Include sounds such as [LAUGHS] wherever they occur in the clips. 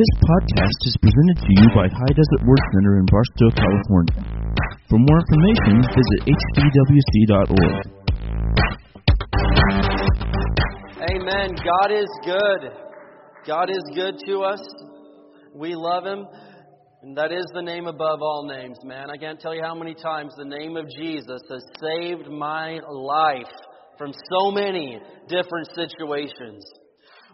This podcast is presented to you by High Desert Word Center in Barstow, California. For more information, visit hdwc.org. Amen. God is good. God is good to us. We love Him. And that is the name above all names, man. I can't tell you how many times the name of Jesus has saved my life from so many different situations.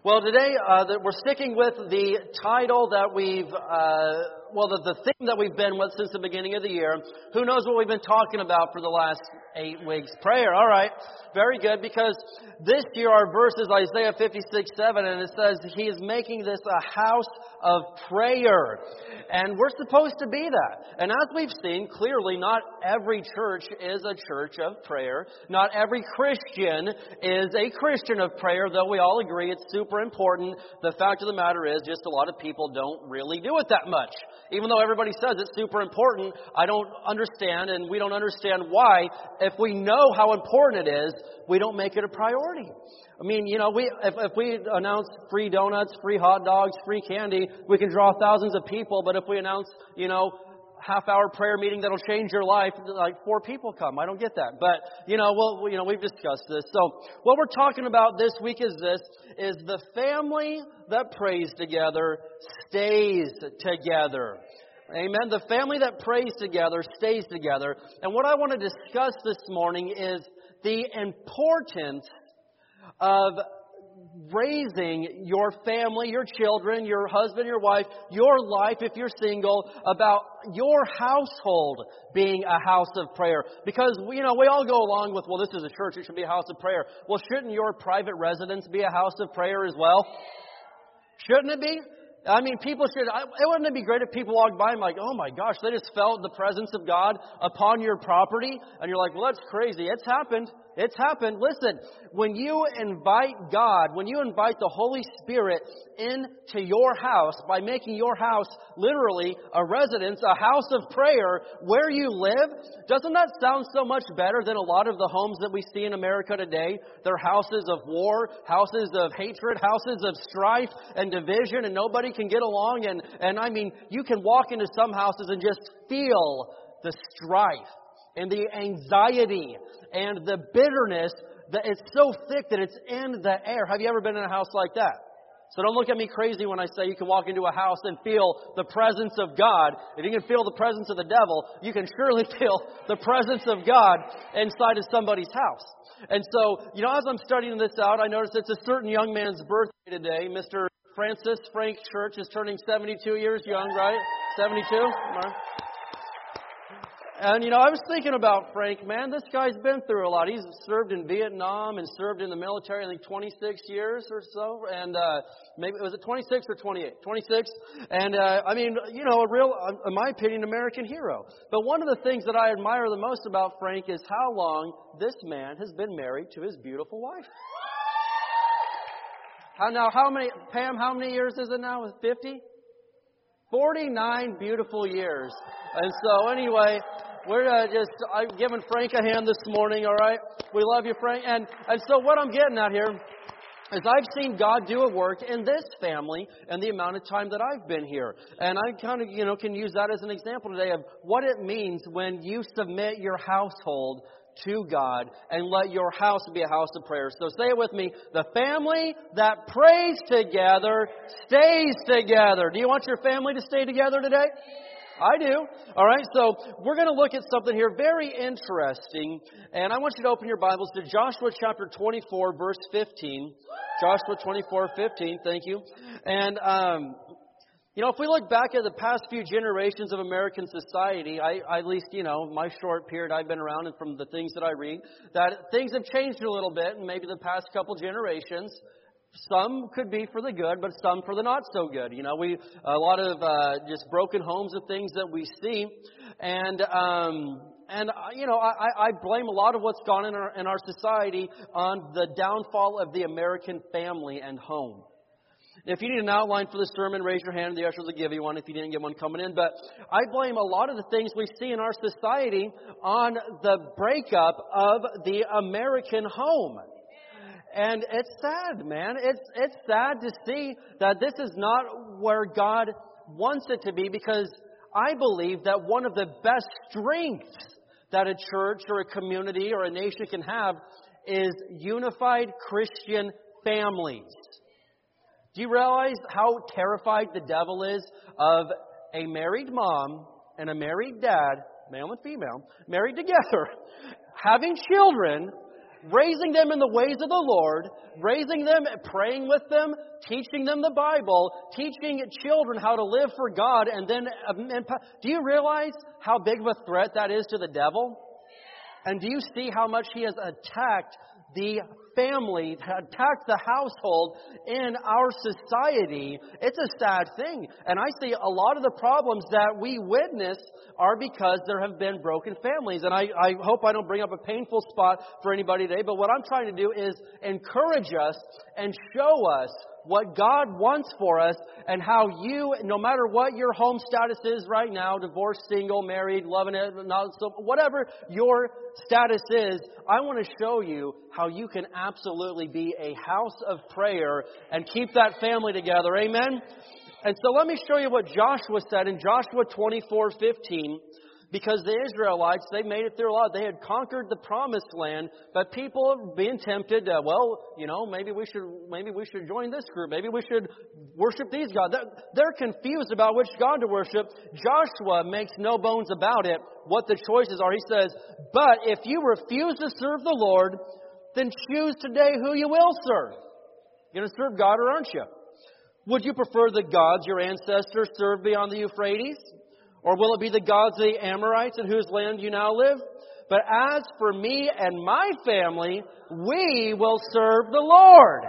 Well, today uh, we're sticking with the title that we've, uh, well, the, the theme that we've been with since the beginning of the year. Who knows what we've been talking about for the last eight weeks? Prayer. All right. Very good, because this year our verse is Isaiah 56, 7, and it says, He is making this a house of prayer. And we're supposed to be that. And as we've seen, clearly not every church is a church of prayer. Not every Christian is a Christian of prayer, though we all agree it's super important. The fact of the matter is just a lot of people don't really do it that much. Even though everybody says it's super important, I don't understand and we don't understand why. If we know how important it is, we don't make it a priority. I mean, you know, we, if, if we announce free donuts, free hot dogs, free candy, we can draw thousands of people, but if we announce, you know, half hour prayer meeting that'll change your life, like four people come. I don't get that. But, you know, well, you know, we've discussed this. So what we're talking about this week is this, is the family that prays together stays together. Amen. The family that prays together stays together. And what I want to discuss this morning is the importance of raising your family, your children, your husband, your wife, your life if you're single, about your household being a house of prayer. Because, you know, we all go along with, well, this is a church, it should be a house of prayer. Well, shouldn't your private residence be a house of prayer as well? Shouldn't it be? I mean, people should, it wouldn't it be great if people walked by and like, oh my gosh, they just felt the presence of God upon your property? And you're like, well, that's crazy. It's happened. It's happened. Listen, when you invite God, when you invite the Holy Spirit into your house by making your house literally a residence, a house of prayer where you live, doesn't that sound so much better than a lot of the homes that we see in America today? They're houses of war, houses of hatred, houses of strife and division, and nobody can get along. And, and I mean, you can walk into some houses and just feel the strife and the anxiety and the bitterness that it's so thick that it's in the air. Have you ever been in a house like that? So don't look at me crazy when I say you can walk into a house and feel the presence of God. If you can feel the presence of the devil, you can surely [LAUGHS] feel the presence of God inside of somebody's house. And so, you know, as I'm studying this out, I noticed it's a certain young man's birthday today. Mr. Francis Frank Church is turning 72 years young, right? 72? And you know, I was thinking about Frank, man, this guy's been through a lot. He's served in Vietnam and served in the military, I think 26 years or so. And uh, maybe was it 26 or 28? 26. And uh, I mean, you know, a real, in my opinion, American hero. But one of the things that I admire the most about Frank is how long this man has been married to his beautiful wife. How now? How many, Pam? How many years is it now? 50. 49 beautiful years. And so, anyway, we're uh, just I'm giving Frank a hand this morning, all right? We love you, Frank. And, and so, what I'm getting at here is I've seen God do a work in this family and the amount of time that I've been here. And I kind of, you know, can use that as an example today of what it means when you submit your household to God and let your house be a house of prayer. So say it with me. The family that prays together stays together. Do you want your family to stay together today? I do. All right, so we're going to look at something here very interesting, and I want you to open your Bibles to Joshua chapter 24, verse 15. Joshua 24, 15. Thank you. And um, you know, if we look back at the past few generations of American society, I, I, at least, you know, my short period I've been around and from the things that I read, that things have changed a little bit in maybe the past couple generations. Some could be for the good, but some for the not so good. You know, we a lot of uh, just broken homes of things that we see, and um, and uh, you know, I, I blame a lot of what's gone in our in our society on the downfall of the American family and home. If you need an outline for the sermon, raise your hand. The ushers will give you one if you didn't get one coming in. But I blame a lot of the things we see in our society on the breakup of the American home. And it's sad, man. It's, it's sad to see that this is not where God wants it to be because I believe that one of the best strengths that a church or a community or a nation can have is unified Christian families. Do you realize how terrified the devil is of a married mom and a married dad, male and female, married together, [LAUGHS] having children, raising them in the ways of the Lord, raising them, praying with them, teaching them the Bible, teaching children how to live for God, and then, um, do you realize how big of a threat that is to the devil? And do you see how much he has attacked the family, attack the household in our society, it's a sad thing. And I see a lot of the problems that we witness are because there have been broken families. And I, I hope I don't bring up a painful spot for anybody today, but what I'm trying to do is encourage us and show us what God wants for us and how you, no matter what your home status is right now, divorced, single, married, loving it, not so, whatever your status is, I want to show you how you can absolutely be a house of prayer and keep that family together. Amen? And so let me show you what Joshua said in Joshua 24, 15 because the Israelites, they made it a lot. They had conquered the promised land, but people being tempted to, well, you know, maybe we should, maybe we should join this group. Maybe we should worship these gods. They're, they're confused about which God to worship. Joshua makes no bones about it what the choices are. He says, but if you refuse to serve the Lord, then choose today who you will serve. You're going to serve God or aren't you? Would you prefer the gods your ancestors served beyond the Euphrates? Or will it be the gods of the Amorites in whose land you now live? But as for me and my family, we will serve the Lord.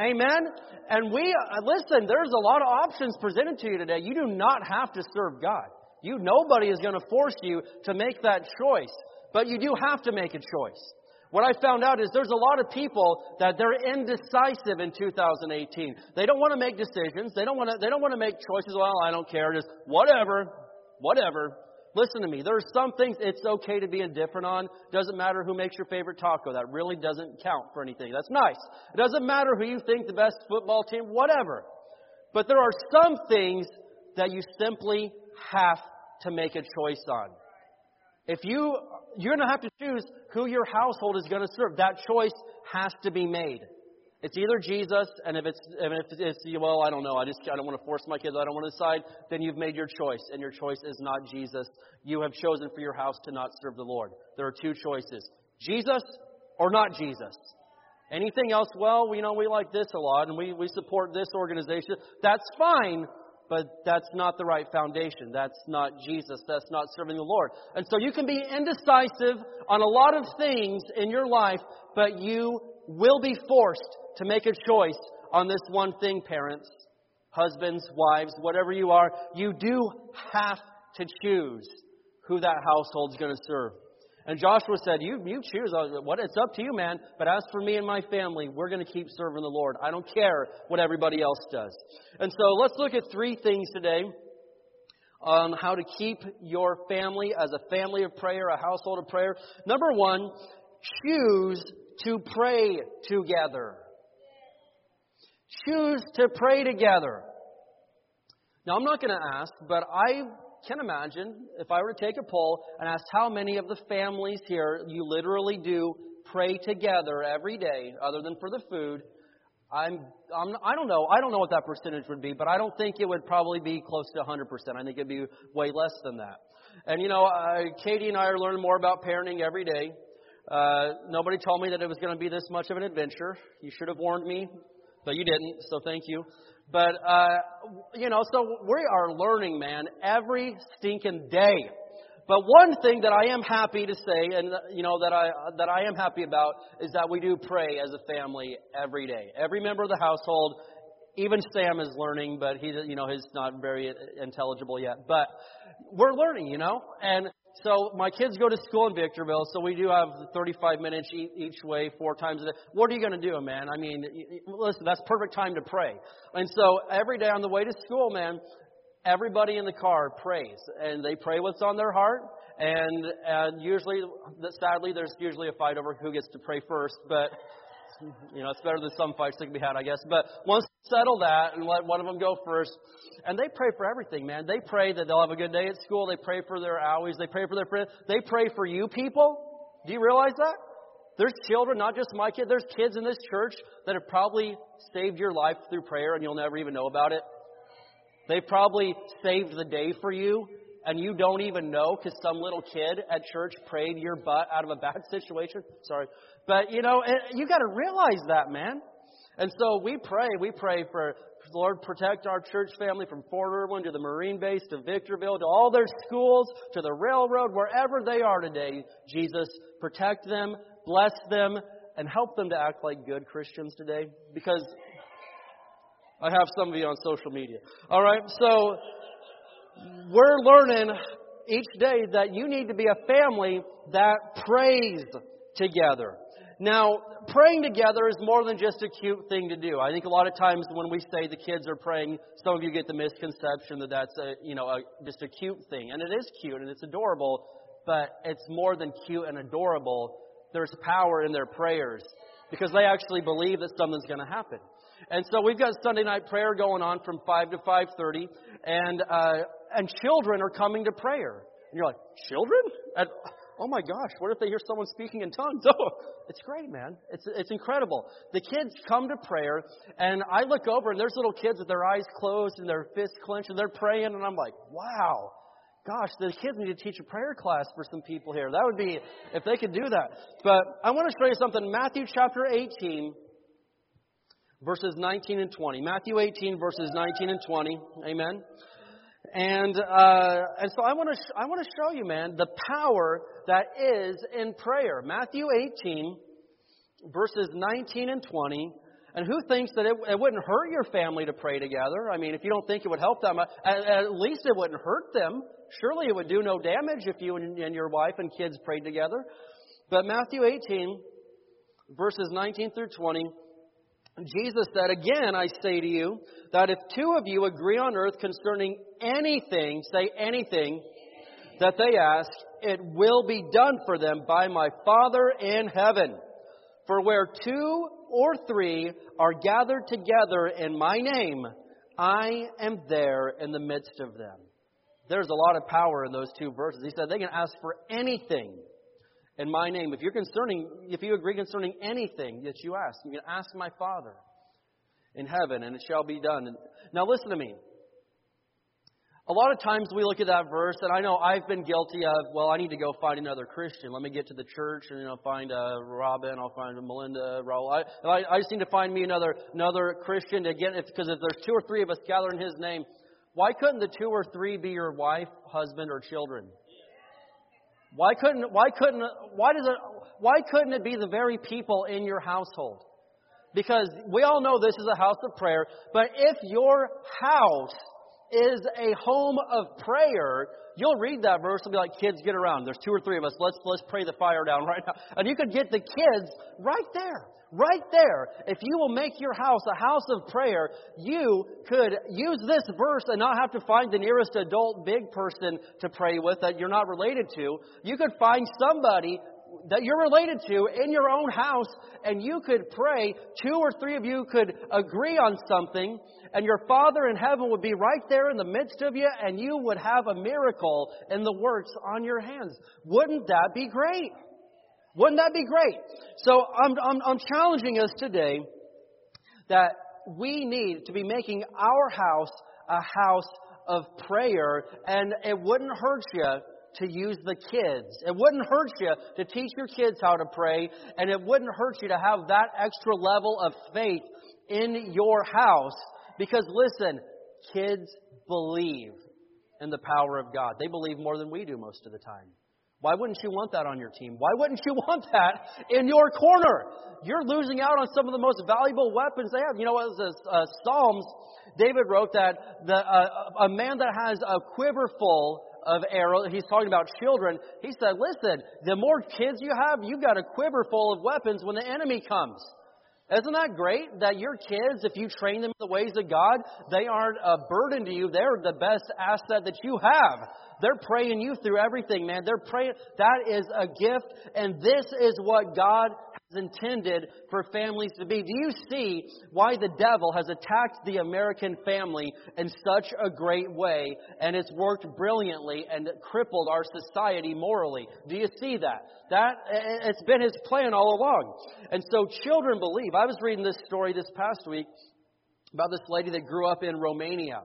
Amen. And we, uh, listen, there's a lot of options presented to you today. You do not have to serve God. You, nobody is going to force you to make that choice. But you do have to make a choice. What I found out is there's a lot of people that they're indecisive in 2018. They don't want to make decisions. They don't want to, they don't want to make choices. Well, I don't care. Just whatever, whatever. Listen to me. There are some things it's okay to be indifferent on. Doesn't matter who makes your favorite taco. That really doesn't count for anything. That's nice. It doesn't matter who you think the best football team, whatever. But there are some things that you simply have to make a choice on. If you you're going to have to choose who your household is going to serve. That choice has to be made. It's either Jesus, and if it's, if it's well, I don't know, I just I don't want to force my kids, I don't want to decide, then you've made your choice, and your choice is not Jesus. You have chosen for your house to not serve the Lord. There are two choices Jesus or not Jesus. Anything else, well, you know, we like this a lot, and we, we support this organization. That's fine, but that's not the right foundation. That's not Jesus. That's not serving the Lord. And so you can be indecisive on a lot of things in your life, but you will be forced to make a choice on this one thing, parents, husbands, wives, whatever you are. You do have to choose who that household's going to serve. And Joshua said, You, you choose. Uh, what, it's up to you, man. But as for me and my family, we're going to keep serving the Lord. I don't care what everybody else does. And so let's look at three things today on how to keep your family as a family of prayer, a household of prayer. Number one, choose to pray together. Choose to pray together. Now, I'm not going to ask, but I can imagine if I were to take a poll and ask how many of the families here you literally do pray together every day, other than for the food. I'm, I'm, I don't know. I don't know what that percentage would be, but I don't think it would probably be close to 100%. I think it'd be way less than that. And you know, uh, Katie and I are learning more about parenting every day. Uh, nobody told me that it was going to be this much of an adventure. You should have warned me, but you didn't, so thank you. But, uh, you know, so we are learning, man, every stinking day. But one thing that I am happy to say, and uh, you know that I uh, that I am happy about, is that we do pray as a family every day. Every member of the household, even Sam is learning, but he, you know, he's not very uh, intelligible yet. But we're learning, you know, and so my kids go to school in Victorville, so we do have 35 minutes each way, four times a day. What are you going to do, man? I mean, listen, that's perfect time to pray. And so every day on the way to school, man, everybody in the car prays, and they pray what's on their heart. And and usually, sadly, there's usually a fight over who gets to pray first, but You know, it's better than some fights that can be had, I guess. But once settle that and let one of them go first, and they pray for everything, man. They pray that they'll have a good day at school. They pray for their owies. They pray for their friends. They pray for you people. Do you realize that? There's children, not just my kid. There's kids in this church that have probably saved your life through prayer, and you'll never even know about it. They probably saved the day for you, and you don't even know because some little kid at church prayed your butt out of a bad [LAUGHS] situation. Sorry. But, you know, eh, you got to realize that, man. And so we pray. We pray for Lord, protect our church family from Fort Irwin to the Marine base to Victorville to all their schools to the railroad, wherever they are today. Jesus, protect them, bless them, and help them to act like good Christians today. Because I have some of you on social media. All right, so we're learning each day that you need to be a family that prays together. Now, praying together is more than just a cute thing to do. I think a lot of times when we say the kids are praying, some of you get the misconception that that's a, you know, a, just a cute thing. And it is cute and it's adorable, but it's more than cute and adorable. There's power in their prayers because they actually believe that something's going to happen. And so we've got Sunday night prayer going on from 5 to 5.30, and, uh, and children are coming to prayer. And you're like, children? At, oh my gosh, what if they hear someone speaking in tongues? [LAUGHS] Oh, it's great, man. It's, it's incredible. The kids come to prayer, and I look over, and there's little kids with their eyes closed and their fists clenched, and they're praying, and I'm like, wow. Gosh, the kids need to teach a prayer class for some people here. That would be, if they could do that. But I want to show you something. Matthew chapter 18, verses 19 and 20. Matthew 18, verses 19 and 20. Amen. And uh, and so I want to sh- I want to show you, man, the power that is in prayer. Matthew 18, verses 19 and 20. And who thinks that it, it wouldn't hurt your family to pray together? I mean, if you don't think it would help them, at, at least it wouldn't hurt them. Surely it would do no damage if you and, and your wife and kids prayed together. But Matthew 18, verses 19 through 20. Jesus said, Again, I say to you, that if two of you agree on earth concerning anything, say anything, that they ask, it will be done for them by my Father in heaven. For where two or three are gathered together in my name, I am there in the midst of them. There's a lot of power in those two verses. He said they can ask for anything in my name. If you're concerning, if you agree concerning anything that you ask, you can ask my Father in heaven, and it shall be done. Now listen to me. A lot of times we look at that verse, and I know I've been guilty of, well, I need to go find another Christian. Let me get to the church and you know find uh, Robin, I'll find Melinda, Raul. I, I, I just need to find me another another Christian to get because if there's two or three of us gathered in His name, why couldn't the two or three be your wife, husband, or children? Why couldn't why couldn't why does it why couldn't it be the very people in your household? Because we all know this is a house of prayer, but if your house is a home of prayer, you'll read that verse and be like, kids, get around. There's two or three of us. Let's, let's pray the fire down right now. And you could get the kids right there. Right there. If you will make your house a house of prayer, you could use this verse and not have to find the nearest adult big person to pray with that you're not related to. You could find somebody that you're related to in your own house, and you could pray. Two or three of you could agree on something, and your Father in heaven would be right there in the midst of you, and you would have a miracle in the works on your hands. Wouldn't that be great? Wouldn't that be great? So I'm, I'm, I'm challenging us today that we need to be making our house a house of prayer, and it wouldn't hurt you to use the kids. It wouldn't hurt you to teach your kids how to pray, and it wouldn't hurt you to have that extra level of faith in your house. Because listen, kids believe in the power of God. They believe more than we do most of the time. Why wouldn't you want that on your team? Why wouldn't you [LAUGHS] want that in your corner? You're losing out on some of the most valuable weapons they have. You know what? Uh, Psalms, David wrote that the, uh, a man that has a quiver full of arrows, he's talking about children. He said, listen, the more kids you have, you've got a quiver full of weapons when the enemy comes. Isn't that great that your kids, if you train them in the ways of God, they aren't a burden to you. They're the best asset that you have. They're praying you through everything, man. They're praying. That is a gift, and this is what God is intended for families to be. Do you see why the devil has attacked the American family in such a great way and it's worked brilliantly and crippled our society morally? Do you see that? That it's been his plan all along. And so children believe. I was reading this story this past week about this lady that grew up in Romania.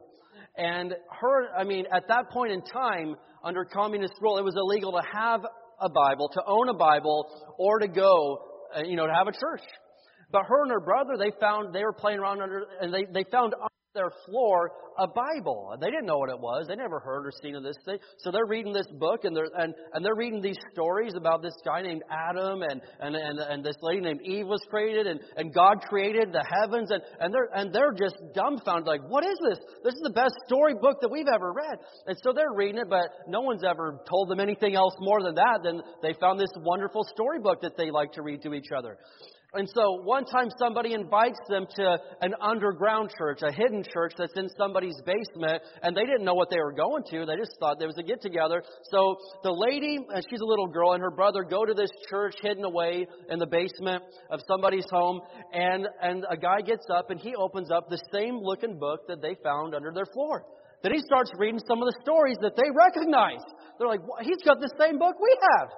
And her, I mean, at that point in time, under communist rule, it was illegal to have a Bible, to own a Bible, or to go, Uh, you know, to have a church. But her and her brother, they found, they were playing around under, and they, they found their floor a Bible. They didn't know what it was. They never heard or seen of this thing. So they're reading this book and they're and, and they're reading these stories about this guy named Adam and, and, and, and this lady named Eve was created and, and God created the heavens and, and they're and they're just dumbfounded, like, what is this? This is the best storybook that we've ever read. And so they're reading it, but no one's ever told them anything else more than that. Then they found this wonderful storybook that they like to read to each other. And so one time somebody invites them to an underground church, a hidden church that's in somebody's basement, and they didn't know what they were going to. They just thought there was a get together. So the lady, and she's a little girl, and her brother go to this church hidden away in the basement of somebody's home, and, and a guy gets up and he opens up the same looking book that they found under their floor. Then he starts reading some of the stories that they recognize. They're like, he's got the same book we have.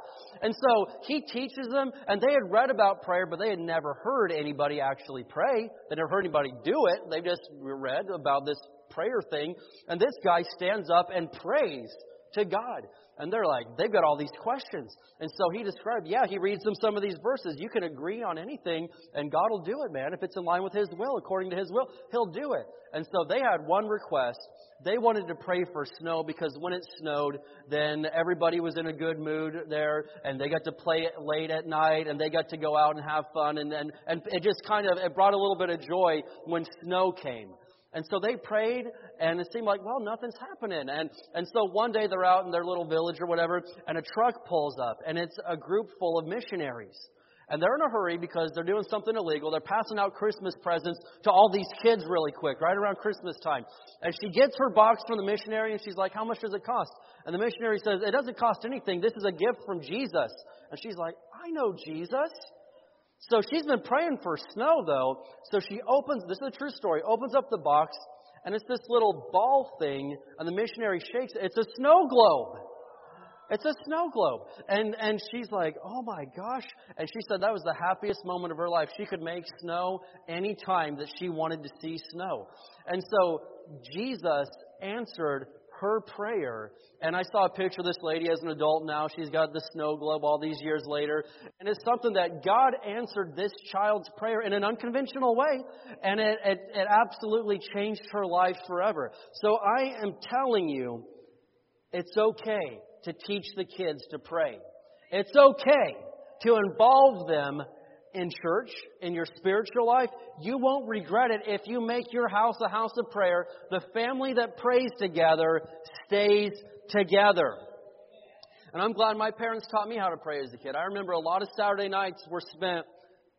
And so he teaches them, and they had read about prayer, but they had never heard anybody actually pray. They never heard anybody do it. They just read about this prayer thing. And this guy stands up and prays to God. And they're like, they've got all these questions. And so he described, yeah, he reads them some of these verses. You can agree on anything, and God will do it, man. If it's in line with His will, according to His will, He'll do it. And so they had one request. They wanted to pray for snow because when it snowed, then everybody was in a good mood there, and they got to play late at night, and they got to go out and have fun, and and, and it just kind of it brought a little bit of joy when snow came. And so they prayed, and it seemed like, well, nothing's happening. And, and so one day they're out in their little village or whatever, and a truck pulls up, and it's a group full of missionaries. And they're in a hurry because they're doing something illegal. They're passing out Christmas presents to all these kids really quick, right around Christmas time. And she gets her box from the missionary, and she's like, How much does it cost? And the missionary says, It doesn't cost anything. This is a gift from Jesus. And she's like, I know Jesus. So she's been praying for snow, though. So she opens, this is a true story, opens up the box, and it's this little ball thing, and the missionary shakes it. It's a snow globe. It's a snow globe. And, and she's like, oh my gosh. And she said that was the happiest moment of her life. She could make snow any time that she wanted to see snow. And so Jesus answered her prayer. And I saw a picture of this lady as an adult now. She's got the snow globe all these years later. And it's something that God answered this child's prayer in an unconventional way. And it, it, it absolutely changed her life forever. So I am telling you, it's okay to teach the kids to pray. It's okay to involve them in church, in your spiritual life, you won't regret it if you make your house a house of prayer. The family that prays together stays together. And I'm glad my parents taught me how to pray as a kid. I remember a lot of Saturday nights were spent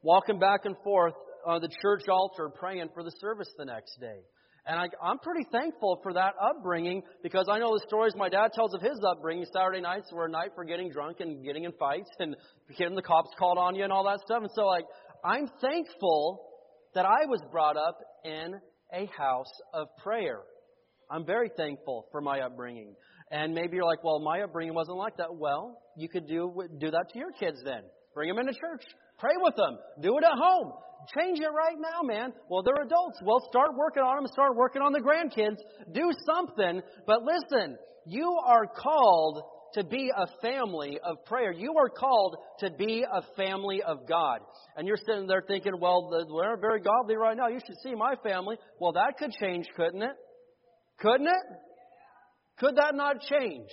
walking back and forth on the church altar praying for the service the next day. And I, I'm pretty thankful for that upbringing because I know the stories my dad tells of his upbringing. Saturday nights were a night for getting drunk and getting in fights and getting the cops called on you and all that stuff. And so, like, I'm thankful that I was brought up in a house of prayer. I'm very thankful for my upbringing. And maybe you're like, well, my upbringing wasn't like that. Well, you could do do that to your kids then. Bring them into church. Pray with them. Do it at home. Change it right now, man. Well, they're adults. Well, start working on them. Start working on the grandkids. Do something. But listen, you are called to be a family of prayer. You are called to be a family of God. And you're sitting there thinking, well, we're very godly right now. You should see my family. Well, that could change, couldn't it? Couldn't it? Could that not change?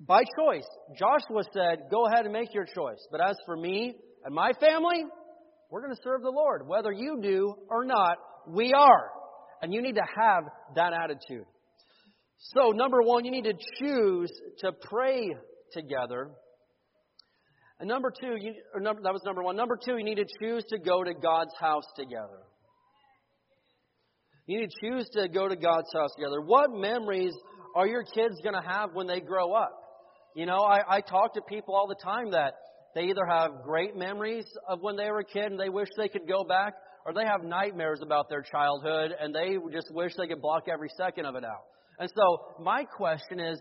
By choice. Joshua said, go ahead and make your choice. But as for me and my family, we're going to serve the Lord. Whether you do or not, we are. And you need to have that attitude. So, number one, you need to choose to pray together. And number two, you, number, that was number one. Number two, you need to choose to go to God's house together. You need to choose to go to God's house together. What memories are your kids going to have when they grow up? You know, I, I talk to people all the time that they either have great memories of when they were a kid and they wish they could go back, or they have nightmares about their childhood and they just wish they could block every second of it out. And so my question is,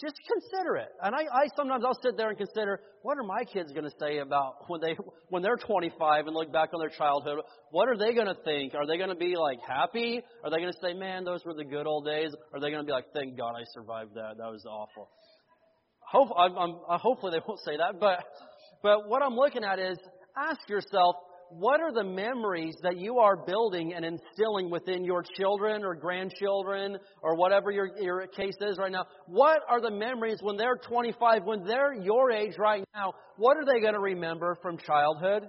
just consider it. And I, I sometimes I'll sit there and consider what are my kids going to say about when they when they're 25 and look back on their childhood. What are they going to think? Are they going to be like happy? Are they going to say, "Man, those were the good old days"? Are they going to be like, "Thank God I survived that. That was awful." Hope, I'm, I'm, hopefully they won't say that. But but what I'm looking at is ask yourself, what are the memories that you are building and instilling within your children or grandchildren or whatever your, your case is right now? What are the memories when they're 25, when they're your age right now? What are they going to remember from childhood?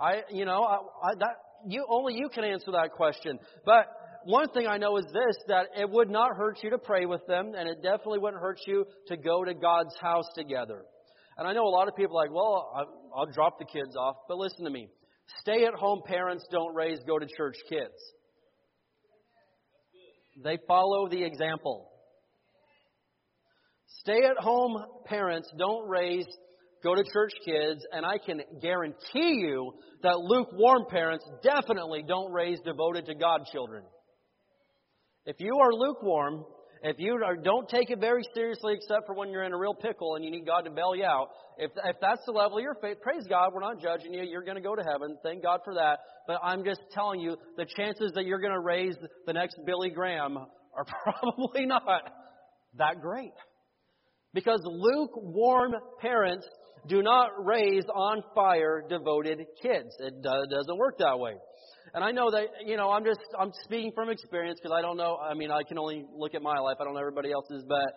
I, you know, I, I, that you only you can answer that question. But one thing I know is this: that it would not hurt you to pray with them, and it definitely wouldn't hurt you to go to God's house together. And I know a lot of people are like, well, I'll drop the kids off, but listen to me. Stay at home parents don't raise go to church kids. They follow the example. Stay at home parents don't raise go to church kids, and I can guarantee you that lukewarm parents definitely don't raise devoted to God children. If you are lukewarm, if you don't take it very seriously, except for when you're in a real pickle and you need God to bail you out, if, if that's the level of your faith, praise God. We're not judging you. You're going to go to heaven. Thank God for that. But I'm just telling you, the chances that you're going to raise the next Billy Graham are [LAUGHS] probably not that great. Because lukewarm parents do not raise on fire devoted kids. It doesn't work that way. And I know that, you know, I'm just, I'm speaking from experience because I don't know, I mean, I can only look at my life. I don't know everybody else's, but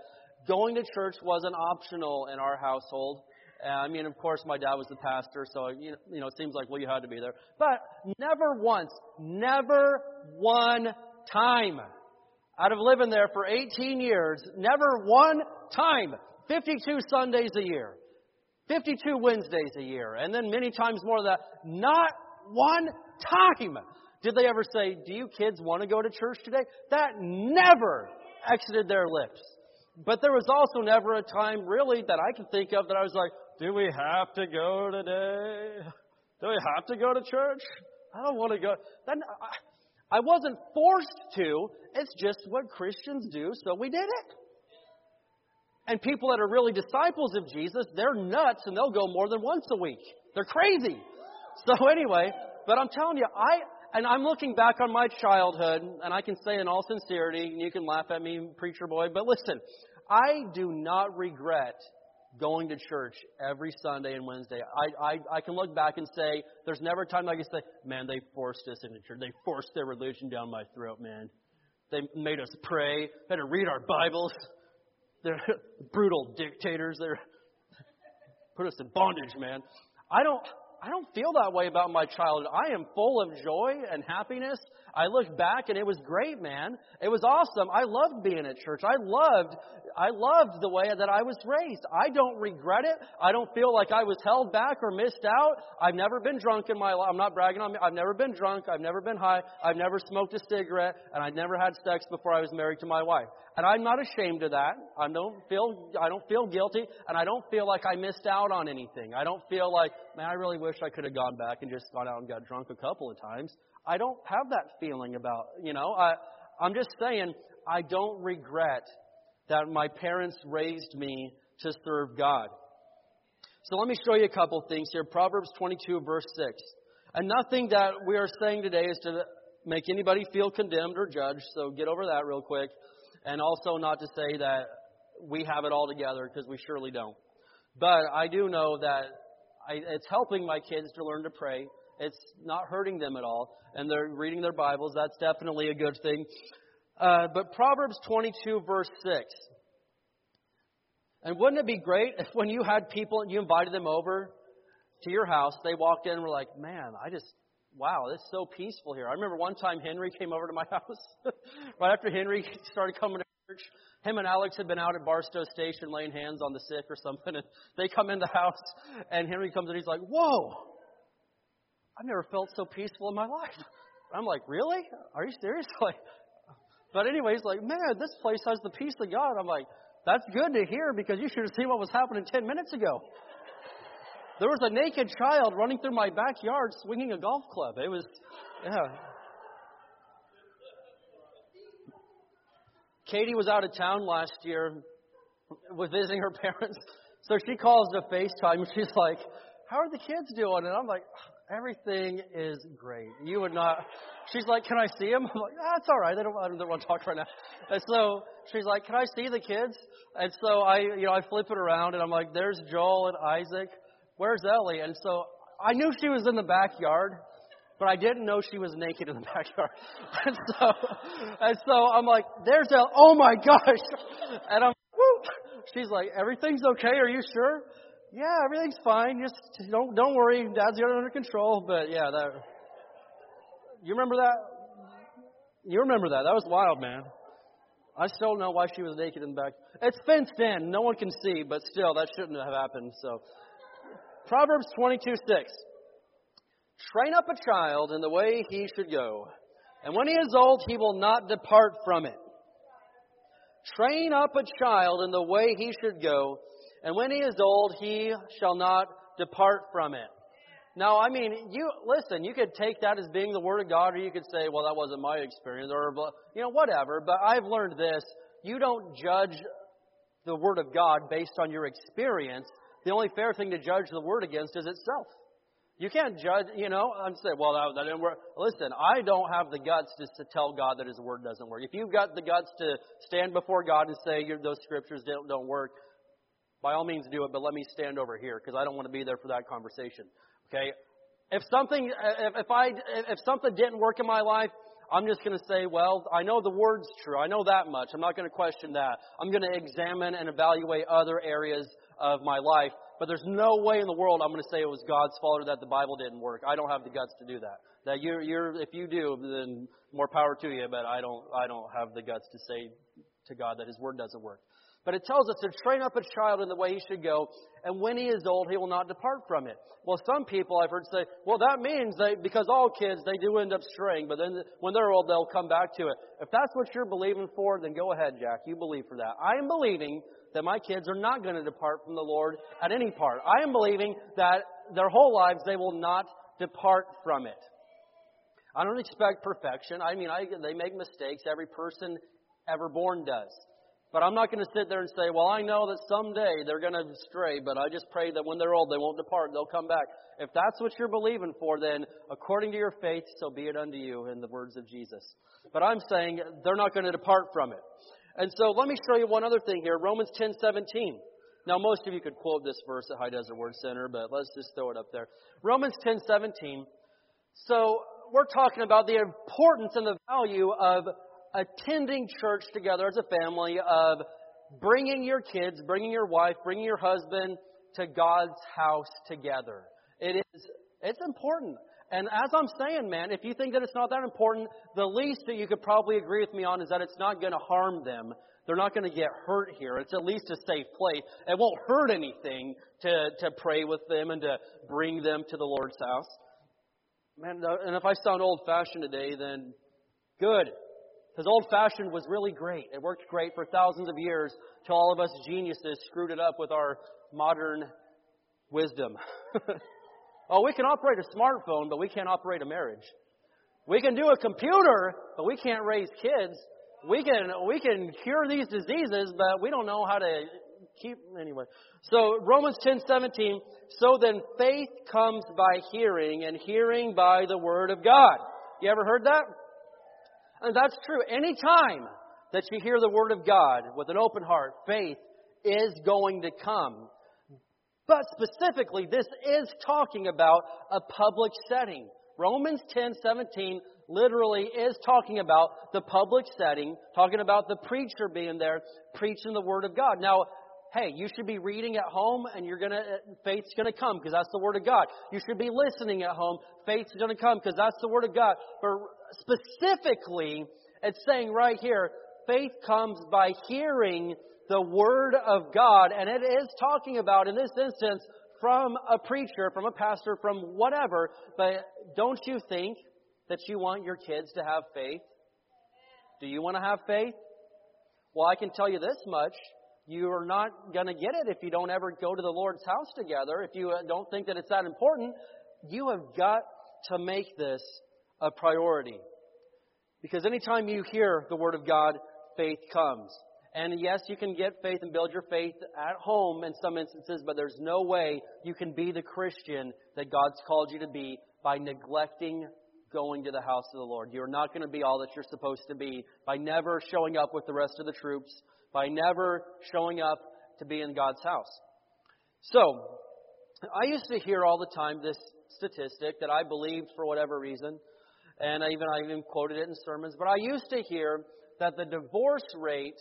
going to church wasn't optional in our household. I mean, of course, my dad was the pastor, so, you know, it seems like, well, you had to be there. But never once, never one time out of living there for 18 years, never one time, 52 Sundays a year, 52 Wednesdays a year, and then many times more than that, not one time did they ever say, Do you kids want to go to church today? That never exited their lips. But there was also never a time, really, that I can think of that I was like, Do we have to go today? Do we have to go to church? I don't want to go. Then I wasn't forced to. It's just what Christians do, so we did it. And people that are really disciples of Jesus, they're nuts and they'll go more than once a week. They're crazy. So anyway, but I'm telling you, I and I'm looking back on my childhood, and I can say in all sincerity, and you can laugh at me, preacher boy, but listen, I do not regret going to church every Sunday and Wednesday. I, I, I can look back and say, there's never a time I can say, man, they forced us into church. They forced their religion down my throat, man. They made us pray, had to read our Bibles. They're [LAUGHS] brutal dictators. They're put us in bondage, man. I don't I don't feel that way about my childhood. I am full of joy and happiness. I look back and it was great, man. It was awesome. I loved being at church. I loved I loved the way that I was raised. I don't regret it. I don't feel like I was held back or missed out. I've never been drunk in my life. I'm not bragging on me. I've never been drunk. I've never been high. I've never smoked a cigarette and I never had sex before I was married to my wife. And I'm not ashamed of that. I don't feel I don't feel guilty and I don't feel like I missed out on anything. I don't feel like, man, I really wish I could have gone back and just gone out and got drunk a couple of times. I don't have that feeling about, you know, I I'm just saying I don't regret that my parents raised me to serve God. So let me show you a couple things here. Proverbs 22 verse 6. And nothing that we are saying today is to make anybody feel condemned or judged, so get over that real quick and also not to say that we have it all together because we surely don't. But I do know that I, it's helping my kids to learn to pray. It's not hurting them at all, and they're reading their Bibles. That's definitely a good thing. Uh, but Proverbs 22, verse 6. And wouldn't it be great if [LAUGHS] when you had people and you invited them over to your house, they walked in and were like, man, I just wow, it's so peaceful here. I remember one time Henry came over to my [LAUGHS] house. right after Henry [LAUGHS] started coming to church, him and Alex had been out at Barstow Station laying hands on the sick or something, and they come in the house, and Henry comes in, he's like, whoa, I've never felt so peaceful in my life. I'm like, really? Are you serious? Like, but anyways, like, man, this place has the peace of God. I'm like, that's good to hear because you should have seen what was happening 10 minutes ago. there was a naked child running through my backyard swinging a golf club. It was, yeah. Katie was out of town last year, was visiting her [LAUGHS] parents. So she calls to FaceTime and she's like, How are the kids doing? And I'm like, Everything is great. You would not. She's like, Can I see him? I'm like, That's ah, all right. They don't, I don't want to talk right now. And so she's like, Can I see the kids? And so I, you know, I flip it around and I'm like, There's Joel and Isaac. Where's Ellie? And so I knew she was in the backyard, but I didn't know she was naked in the [LAUGHS] backyard. And so, and so I'm like, There's Ellie. Oh my gosh. And I'm, Woo. She's like, Everything's okay. Are you sure? Yeah, everything's fine. Just don't don't worry. Dad's got it under control. But yeah, that you remember that? You remember that? That was wild, man. I still don't know why she was naked in the back. It's fenced in. No one can see, but still, that shouldn't have happened. So, Proverbs 22 6. Train up a child in the way he should go, and when he is old, he will not depart from it. Train up a child in the way he should go, and when he is old, he shall not depart from it. Now, I mean, you listen. You could take that as being the word of God, or you could say, "Well, that wasn't my experience," or you know, whatever. But I've learned this: you don't judge the word of God based on your experience. The only fair thing to judge the word against is itself. You can't judge, you know, and say, "Well, that, that didn't work." Listen, I don't have the guts to, to tell God that His word doesn't work. If you've got the guts to stand before God and say those scriptures don't, don't work, by all means do it, but let me stand over here because I don't want to be there for that conversation. Okay? If something, if, if I, if something didn't work in my life, I'm just going to say, well, I know the word's true. I know that much. I'm not going to question that. I'm going to examine and evaluate other areas of my life. But there's no way in the world I'm going to say it was God's fault or that the Bible didn't work. I don't have the guts to do that. That you're, you're, if you do, then more power to you. But I don't, I don't have the guts to say to God that His word doesn't work. But it tells us to train up a child in the way he should go, and when he is old, he will not depart from it. Well, some people I've heard say, well, that means they, because all kids, they do end up straying, but then when they're old, they'll come back to it. If that's what you're believing for, then go ahead, Jack. You believe for that. I am believing that my kids are not going to depart from the Lord at any part. I am believing that their whole lives they will not depart from it. I don't expect perfection. I mean, I, they make mistakes. Every person ever born does. But I'm not going to sit there and say, well, I know that someday they're going to stray, but I just pray that when they're old, they won't depart. They'll come back. If that's what you're believing for, then according to your faith, so be it unto you, in the words of Jesus. But I'm saying they're not going to depart from it. And so let me show you one other thing here Romans 10 17. Now, most of you could quote this verse at High Desert Word Center, but let's just throw it up there. Romans 10 17. So, we're talking about the importance and the value of attending church together as a family, of bringing your kids, bringing your wife, bringing your husband to God's house together. It is, it's important. And as I'm saying, man, if you think that it's not that important, the least that you could probably agree with me on is that it's not going to harm them. They're not going to get hurt here. It's at least a safe place. It won't hurt anything to, to pray with them and to bring them to the Lord's house. Man, and if I sound old fashioned today, then good. Because old fashioned was really great. It worked great for thousands of years till all of us geniuses screwed it up with our modern wisdom. [LAUGHS] oh, we can operate a smartphone, but we can't operate a marriage. We can do a computer, but we can't raise kids. We can we can cure these diseases, but we don't know how to keep anyway. So Romans ten seventeen. So then faith comes by hearing, and hearing by the word of God. You ever heard that? And that's true. Any time that you hear the Word of God with an open heart, faith is going to come. But specifically, this is talking about a public setting. Romans 10 17 literally is talking about the public setting, talking about the preacher being there, preaching the Word of God. Now, hey, you should be reading at home and you're gonna, uh, faith's gonna come because that's the Word of God. You should be listening at home. Faith's gonna come because that's the Word of God. But specifically, it's saying right here, faith comes by hearing the Word of God. And it is talking about, in this instance, from a preacher, from a pastor, from whatever. But don't you think that you want your kids to have faith? Do you want to have faith? Well, I can tell you this much You are not going to get it if you don't ever go to the Lord's house together. If you uh, don't think that it's that important, you have got to make this a priority. Because anytime you hear the Word of God, faith comes. And yes, you can get faith and build your faith at home in some instances, but there's no way you can be the Christian that God's called you to be by neglecting going to the house of the Lord. You're not going to be all that you're supposed to be by never showing up with the rest of the troops, by never showing up to be in God's house. So, I used to hear all the time this statistic that I believed for whatever reason, and I even I even quoted it in sermons. But I used to hear that the divorce rate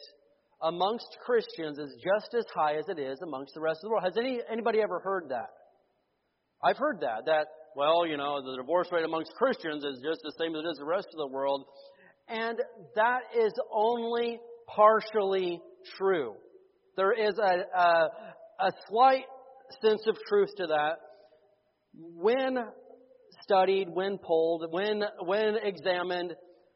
amongst Christians is just as high as it is amongst the rest of the world. Has any anybody ever heard that? I've heard that that well, you know, the divorce rate amongst Christians is just the same as it is the rest of the world. And that is only partially true. There is a, a, a slight sense of truth to that. When studied, when polled, when, when examined,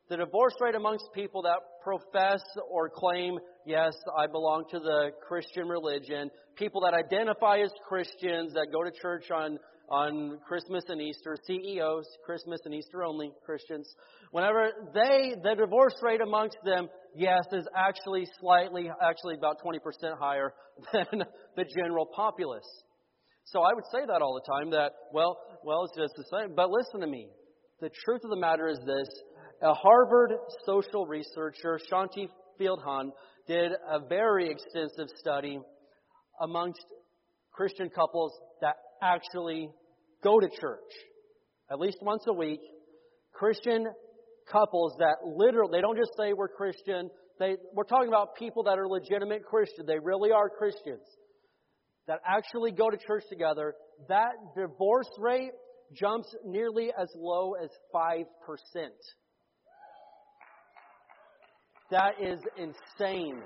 the divorce rate amongst people that profess or claim, yes, I belong to the Christian religion, people that identify as Christians, that go to church on on Christmas and Easter, CEOs, Christmas and Easter only Christians, whenever they, the divorce rate amongst them, yes, is actually slightly, actually about 20% higher [LAUGHS] than the general populace. So I would say that all the time that, well, well, it's just the same. But listen to me. The truth of the matter is this. A Harvard social researcher, Shaunti Feldhahn, did a very extensive study amongst Christian couples that actually go to church at least once a week. Christian couples that literally, they don't just say we're Christian. They, we're talking about people that are legitimate Christian. They really are Christians that actually go to church together. That divorce rate jumps nearly as low as 5%. That is insane.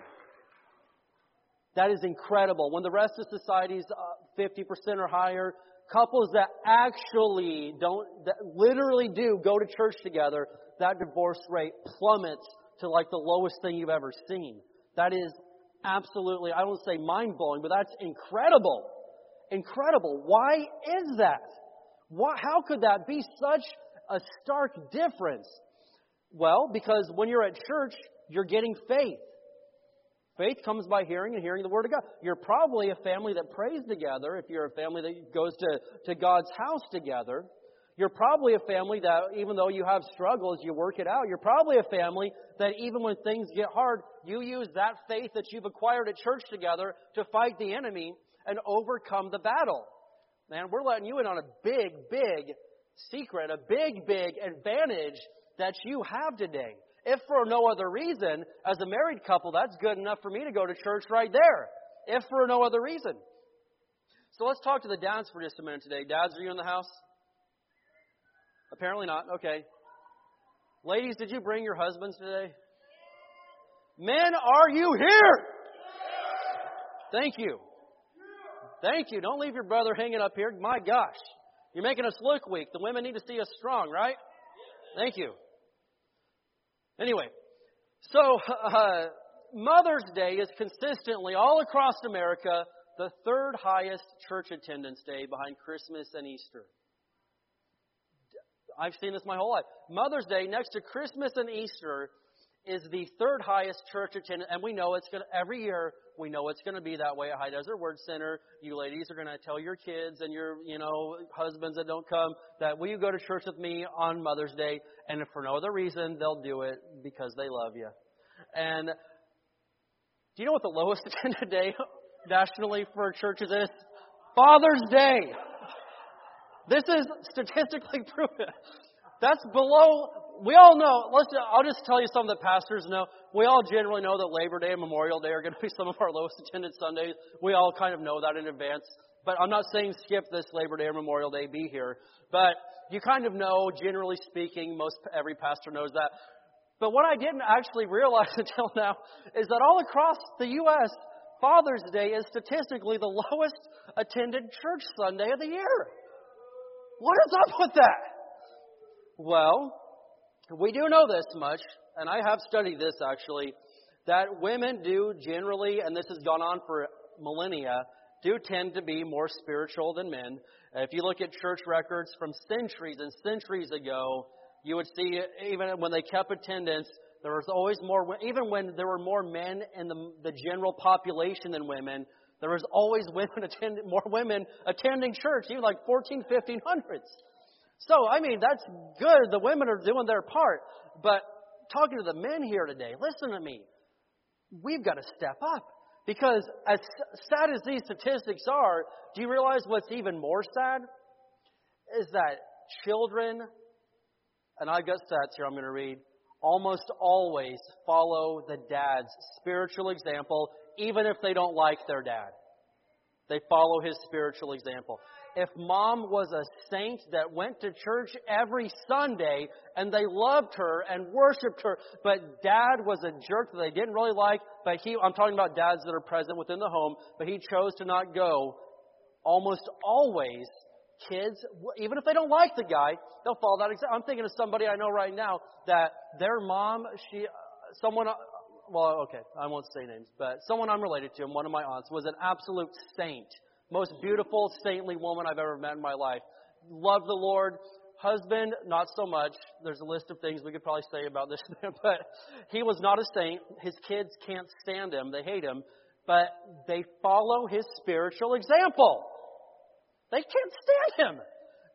That is incredible. When the rest of society is 50% or higher, couples that actually don't, that literally do go to church together, that divorce rate plummets to like the lowest thing you've ever seen. That is absolutely, I don't say mind blowing, but that's incredible. Incredible. Why is that? Why, how could that be such a stark difference? Well, because when you're at church, you're getting faith. Faith comes by hearing and hearing the Word of God. You're probably a family that prays together if you're a family that goes to, to God's house together. You're probably a family that, even though you have struggles, you work it out. You're probably a family that, even when things get hard, you use that faith that you've acquired at church together to fight the enemy and overcome the battle. Man, we're letting you in on a big, big secret, a big, big advantage that you have today. If for no other reason, as a married couple, that's good enough for me to go to church right there. If for no other reason. So let's talk to the dads for just a minute today. Dads, are you in the house? Apparently not. Okay. Ladies, did you bring your husbands today? Men, are you here? Thank you. Thank you. Don't leave your brother hanging up here. My gosh. You're making us look weak. The women need to see us strong, right? Thank you. Anyway, so [LAUGHS] uh, Mother's Day is consistently all across America the third highest church attendance day behind Christmas and Easter. I've seen this my whole life. Mother's Day, next to Christmas and Easter, is the third highest church attendance, and we know it's going to, every year, we know it's going to be that way at High Desert Word Center. You ladies are going to tell your kids and your, you know, husbands that don't come that will you go to church with me on Mother's Day? And if for no other reason, they'll do it because they love you. And do you know what the lowest [LAUGHS] attended day nationally for churches is? Father's Day. This is statistically [LAUGHS] proven. That's below we all know, let's, I'll just tell you something that pastors know. We all generally know that Labor Day and Memorial Day are going to be [LAUGHS] some of our lowest attended Sundays. We all kind of know that in advance. But I'm not saying skip this Labor Day or Memorial Day, be here. But you kind of know, generally speaking, most every pastor knows that. But what I didn't actually realize [LAUGHS] until now is that all across the U.S., Father's Day is statistically the lowest attended church Sunday of the year. What is up with that? Well, we do know this much, and I have studied this actually, that women do generally, and this has gone on for millennia, do tend to be more spiritual than men. If you look at church records from centuries and centuries ago, you would see even when they kept attendance, there was always more, even when there were more men in the, the general population than women, there was always [LAUGHS] women attend, more women attending church, even like 14, 1500s. So, I mean, that's good. The women are doing their part. But talking to the men here today, listen to me. We've got to step up. Because as sad as these statistics are, do you realize what's even more sad? Is that children, and I've got stats here I'm going to read, almost always follow the dad's spiritual example, even if they don't like their dad. They follow his spiritual example. If mom was a saint that went to church every Sunday and they loved her and worshiped her, but dad was a jerk that they didn't really like, but he, I'm talking about dads that are present within the home, but he chose to not go, almost always kids, even if they don't like the guy, they'll follow that. I'm thinking of somebody I know right now that their mom, she, uh, someone, uh, well, okay, I won't say names, but someone I'm related to, and one of my aunts, was an absolute saint. Most beautiful, saintly woman I've ever met in my life. Loved the Lord. Husband, not so much. There's a list of things we could probably say about this, [LAUGHS] but he was not a saint. His kids can't stand him. They hate him, but they follow his spiritual example. They can't stand him.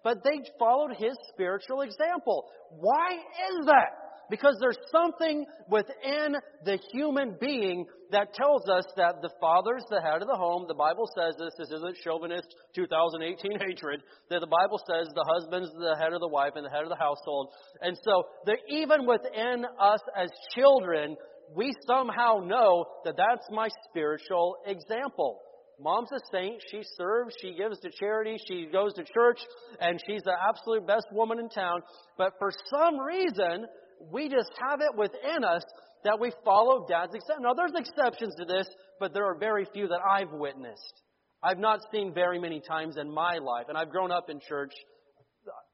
But they followed his spiritual example. Why is that? Because there's something within the human being that tells us that the father's the head of the home. The Bible says this. This isn't chauvinist 2018 hatred. That the Bible says the husband's the head of the wife and the head of the household. And so, that even within us as children, we somehow know that that's my spiritual example. Mom's a saint. She serves. She gives to charity. She goes to church. And she's the absolute best woman in town. But for some reason, we just have it within us that we follow dad's exception. Now, there's exceptions to this, but there are very few that I've witnessed. I've not seen very many times in my life, and I've grown up in church,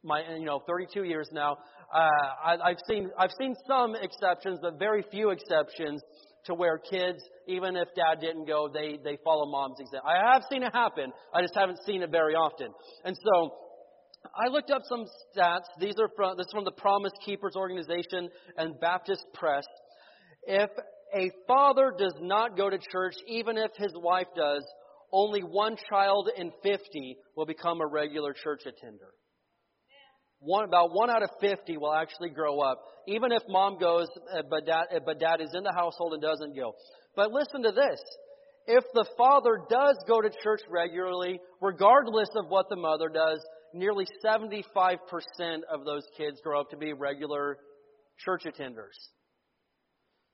my you know 32 years now. Uh, I, I've seen I've seen some exceptions, but very few exceptions to where kids, even if dad didn't go, they they follow mom's example. I have seen it happen. I just haven't seen it very often, and so I looked up some stats. These are from, this is from the Promise Keepers organization and Baptist Press. If a father does not go to church, even if his wife does, only one child in 50 will become a regular church attender. One, about one out of 50 will actually grow up, even if mom goes, uh, but dad, uh, but dad is in the household and doesn't go. But listen to this. If the father does go to church regularly, regardless of what the mother does, nearly 75% of those kids grow up to be regular church attenders.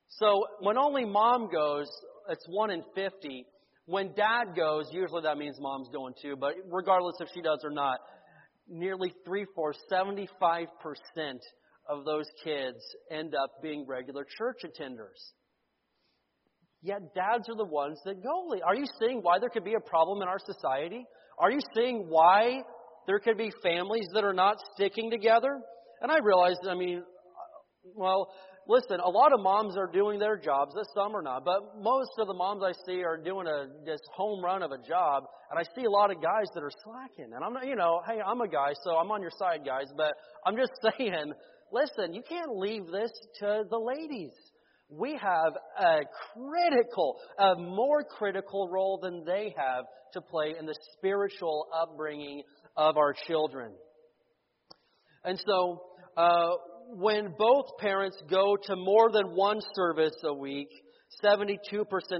So when only mom goes, it's 1 in 50. When dad goes, usually that means mom's going too, but regardless if she does or not, nearly three fourths, 75% of those kids end up being regular church attenders. Yet dads are the ones that go. Are you seeing why there could be a problem in our society? Are you seeing why there could be families that are not sticking together. And I realize, I mean, well, listen, a lot of moms are doing their jobs. Some are not, but most of the moms I see are doing a this home run of a job, and I see a lot of guys that are slacking. And I'm not, you know, hey, I'm a guy, so I'm on your side, guys. But I'm just [LAUGHS] saying, listen, you can't leave this to the ladies. We have a critical, a more critical role than they have to play in the spiritual upbringing of our children. And so, uh, when both parents go to more than one service a week, 72%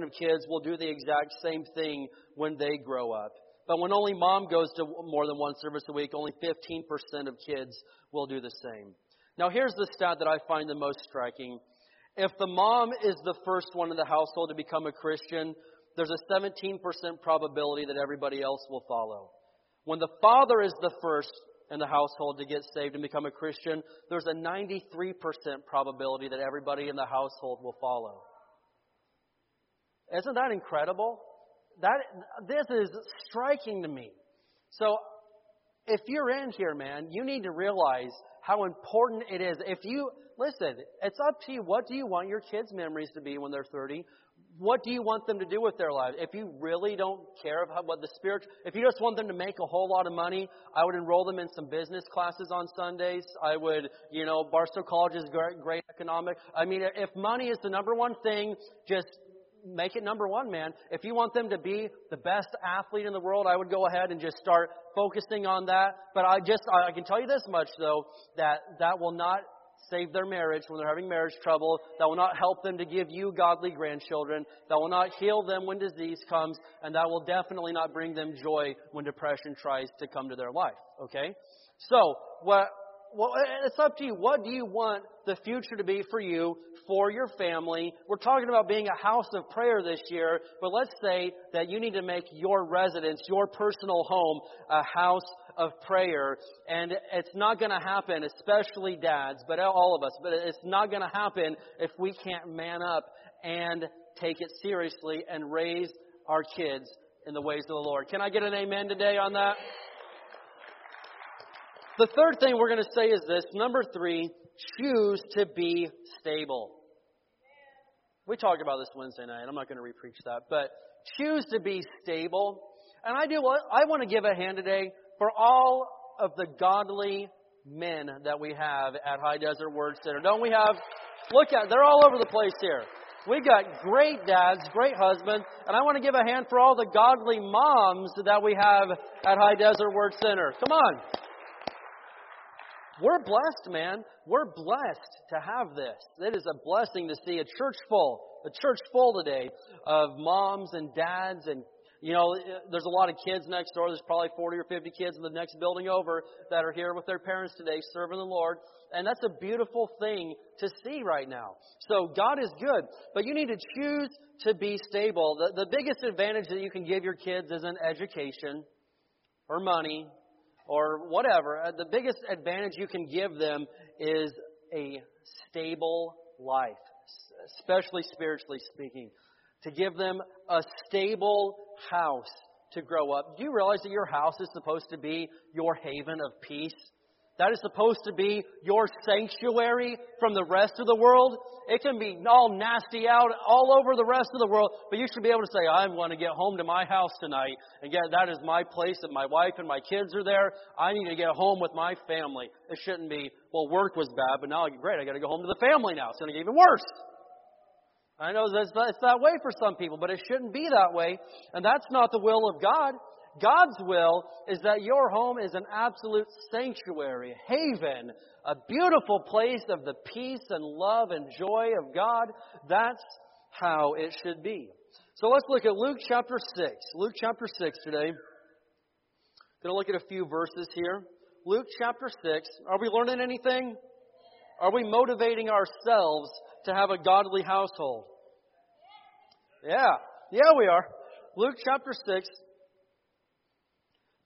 of kids will do the exact same thing when they grow up. But when only mom goes to more than one service a week, only 15% of kids will do the same. Now, here's the stat that I find the most striking. If the mom is the first one in the household to become a Christian, there's a 17% probability that everybody else will follow. When the father is the first in the household to get saved and become a Christian, there's a 93% probability that everybody in the household will follow. Isn't that incredible? That this is striking to me. So if you're in here, man, you need to realize how important it is. If you listen, it's up to you. What do you want your kids' memories to be when they're 30? What do you want them to do with their lives? If you really don't care about what the spirit, if you just want them to make a whole lot of money, I would enroll them in some business classes on Sundays. I would, you know, Barstow College is great, great economic. I mean, if money is the number one thing, just make it number one, man. If you want them to be the best athlete in the world, I would go ahead and just start focusing on that. But I just, I can tell you this much though, that that will not save their marriage when they're having marriage trouble, that will not help them to give you godly grandchildren, that will not heal them when disease comes, and that will definitely not bring them joy when depression tries to come to their life. Okay? So, what, well, it's up to you. What do you want the future to be for you, for your family? We're talking about being a house of prayer this year, but let's say that you need to make your residence, your personal home, a house of prayer. And it's not going to happen, especially dads, but all of us, but it's not going to happen if we can't man up and take it seriously and raise our kids in the ways of the Lord. Can I get an amen today on that? The third thing we're going to say is this. Number three, choose to be stable. We talked about this Wednesday night. I'm not going to repreach that, but choose to be stable. And I do I want to give a hand today for all of the godly men that we have at High Desert Word Center. Don't we have? Look at, they're all over the place here. We've got great dads, great husbands, and I want to give a hand for all the godly moms that we have at High Desert Word Center. Come on. We're blessed, man. We're blessed to have this. It is a blessing to see a church full, a church full today of moms and dads and you know, there's a lot of kids next door. There's probably 40 or 50 kids in the next building over that are here with their parents today serving the Lord. And that's a beautiful thing to see right now. So God is good, but you need to choose to be stable. The, the biggest advantage that you can give your kids isn't education or money or whatever. Uh, the biggest advantage you can give them is a stable life, especially spiritually speaking. To give them a stable house to grow up. Do you realize that your house is supposed to be your haven of peace? That is supposed to be your sanctuary from the rest of the world. It can be all nasty out all over the rest of the world, but you should be able to say, I'm going to get home to my house tonight. And get, that is my place that my wife and my kids are there. I need to get home with my family. It shouldn't be, well, work was bad, but now, great, I got to go home to the family now. It's going to get even worse. I know it's that way for some people, but it shouldn't be that way. And that's not the will of God. God's will is that your home is an absolute sanctuary, haven, a beautiful place of the peace and love and joy of God. That's how it should be. So let's look at Luke chapter 6. Luke chapter 6 today. Going to look at a few verses here. Luke chapter 6. Are we learning anything? Are we motivating ourselves to have a godly household? Yeah. Yeah, we are. Luke chapter 6,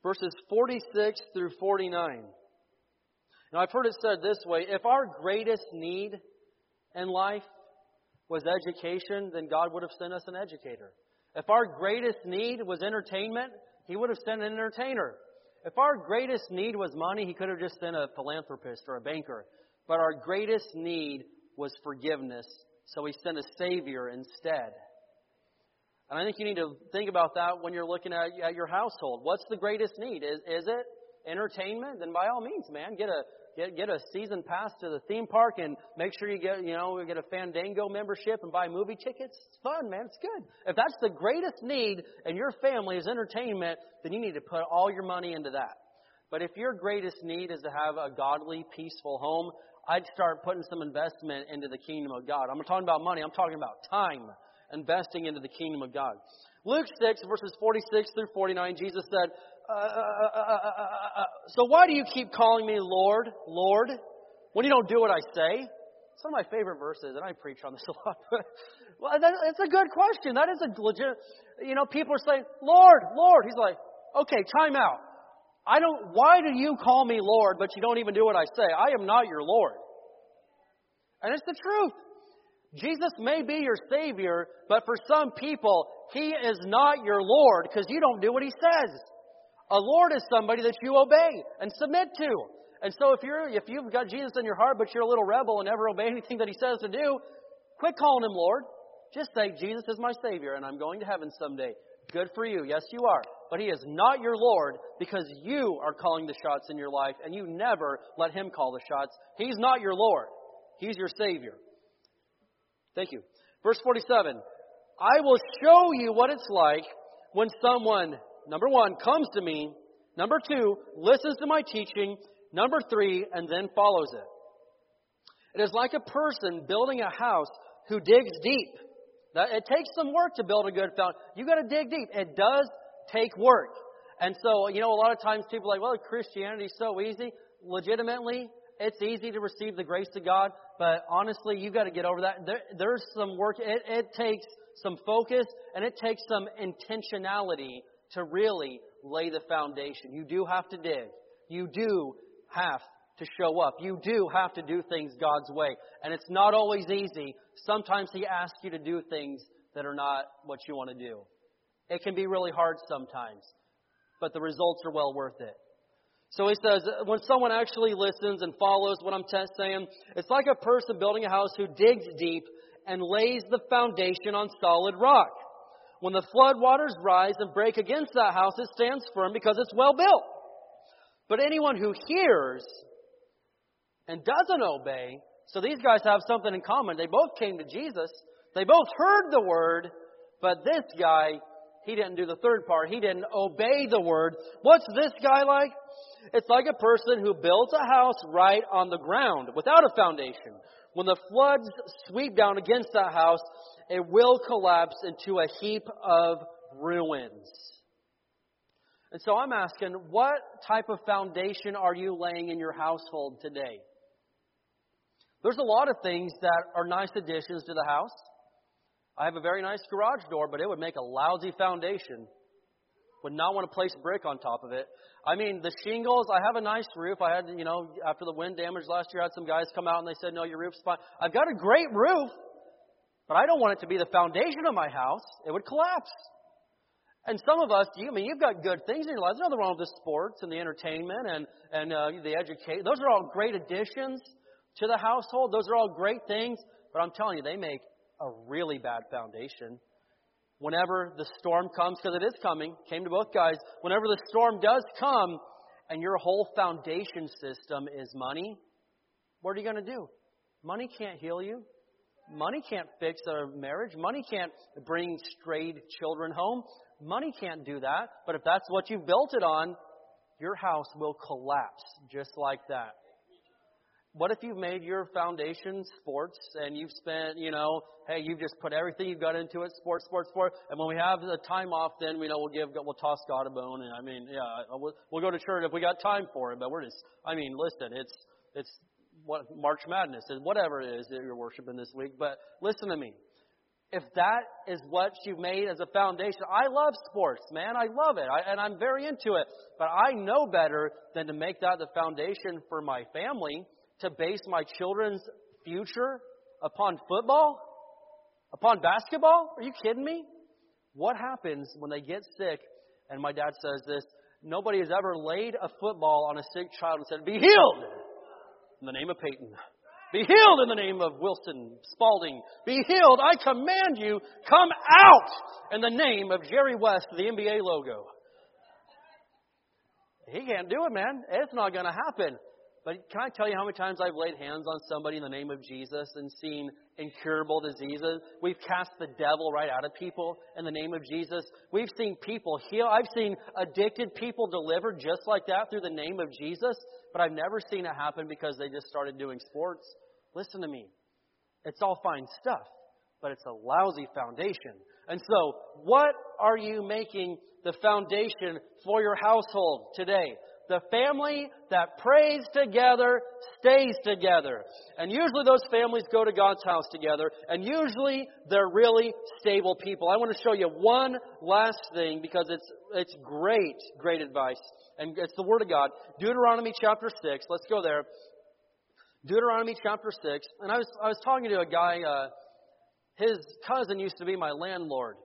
verses 46 through 49. Now, I've heard it said this way if our greatest need in life was education, then God would have sent us an educator. If our greatest need was entertainment, He would have sent an entertainer. If our greatest need was money, He could have just sent a philanthropist or a banker. But our greatest need was forgiveness, so He sent a Savior instead. And I think you need to think about that when you're looking at, at your household. What's the greatest need? Is, is it entertainment? Then by all means, man, get a get get a season pass to the theme park and make sure you get you know get a Fandango membership and buy movie tickets. It's fun, man. It's good. If that's the greatest need in your family is entertainment, then you need to put all your money into that. But if your greatest need is to have a godly, peaceful home, I'd start putting some investment into the kingdom of God. I'm not talking about money. I'm talking about time investing into the kingdom of God. Luke 6, verses 46 through 49, Jesus said, uh uh, uh, uh, uh, So why do you keep calling me Lord, Lord, when you don't do what I say? It's one of my favorite verses, and I preach on this [LAUGHS] a lot. well, that, it's a good question. That is a legit. You know, people are saying, Lord, Lord. He's like, okay, time out. I don't. Why do you call me Lord, but you don't even do what I say? I am not your Lord. And it's the truth. Jesus may be your Savior, but for some people, He is not your Lord because you don't do what He says. A Lord is somebody that you obey and submit to. And so if you're if you've got Jesus in your heart, but you're a little rebel and never obey anything that He says to do, quit calling Him Lord. Just say Jesus is my Savior, and I'm going to heaven someday. Good for you. Yes, you are. But He is not your Lord because you are calling the shots in your life, and you never let Him call the shots. He's not your Lord. He's your Savior. Thank you. Verse 47. I will show you what it's like when someone, number one, comes to me, number two, listens to my teaching, number three, and then follows it. It is like a person building a house who digs deep. It takes some work to build a good foundation. You've got to dig deep. It does take work. And so, you know, a lot of times people are like, well, Christianity is so easy. Legitimately, it's easy to receive the grace of God, but honestly, you've got to get over that. There, there's some work. It, it takes some focus and it takes some intentionality to really lay the foundation. You do have to dig. You do have to show up. You do have to do things God's way. And it's not always easy. Sometimes He asks you to do things that are not what you want to do. It can be really hard sometimes, but the results are well worth it. So he says, when someone actually listens and follows what I'm t- saying, it's like a person building a house who digs deep and lays the foundation on solid rock. When the flood waters rise and break against that house, it stands firm because it's well built. But anyone who hears and doesn't obey, so these guys have something in common. They both came to Jesus. They both heard the word, but this guy, he didn't do the third part. He didn't obey the word. What's this guy like? It's like a person who built a house right on the ground without a foundation. When the floods sweep down against that house, it will collapse into a heap of ruins. And so I'm asking, what type of foundation are you laying in your household today? There's a lot of things that are nice additions to the house. I have a very nice garage door, but it would make a lousy foundation. Would not want to place brick on top of it. I mean, the shingles, I have a nice roof. I had, you know, after the wind damage last year, I had some guys come out and they said, no, your roof's fine. I've got a great roof, but I don't want it to be the foundation of my house. It would collapse. And some of us, you I mean, you've got good things in your life. There's nothing wrong with the sports and the entertainment and, and uh, the education. Those are all great additions to the household. Those are all great things, but I'm telling you, they make a really bad foundation. Whenever the storm comes, because it is coming, came to both guys, whenever the storm does come and your whole foundation system is money, what are you going to do? Money can't heal you. Money can't fix a marriage. Money can't bring strayed children home. Money can't do that. But if that's what you've built it on, your house will collapse just like that. What if you've made your foundation sports and you've spent, you know, hey, you've just put everything you've got into it, sports, sports, sports, and when we have the time off, then we know we'll give, we'll toss God a bone, and I mean, yeah, uh, we'll, we'll go to church if we got time for it, but we're just, I mean, listen, it's, it's what March Madness is, whatever it is that you're worshiping this week, but listen to me. If that is what you've made as a foundation, I love sports, man. I love it, I, and I'm very into it. But I know better than to make that the foundation for my family to base my children's future upon football? Upon basketball? Are you kidding me? What happens when they get sick? And my dad says this nobody has ever laid a football on a sick child and said, Be healed in the name of Peyton. Be healed in the name of Wilson Spalding. Be healed. I command you, come out in the name of Jerry West, the NBA logo. He can't do it, man. It's not going to happen. But can I tell you how many times I've laid hands on somebody in the name of Jesus and seen incurable diseases? We've cast the devil right out of people in the name of Jesus. We've seen people heal. I've seen addicted people delivered just like that through the name of Jesus, but I've never seen it happen because they just started doing sports. Listen to me. It's all fine stuff, but it's a lousy foundation. And so, what are you making the foundation for your household today? The family that prays together stays together. And usually those families go to God's house together, and usually they're really stable people. I want to show you one last thing because it's, it's great, great advice. And it's the Word of God. Deuteronomy chapter 6. Let's go there. Deuteronomy chapter 6. And I was, I was talking to a guy, uh, his cousin used to be my landlord.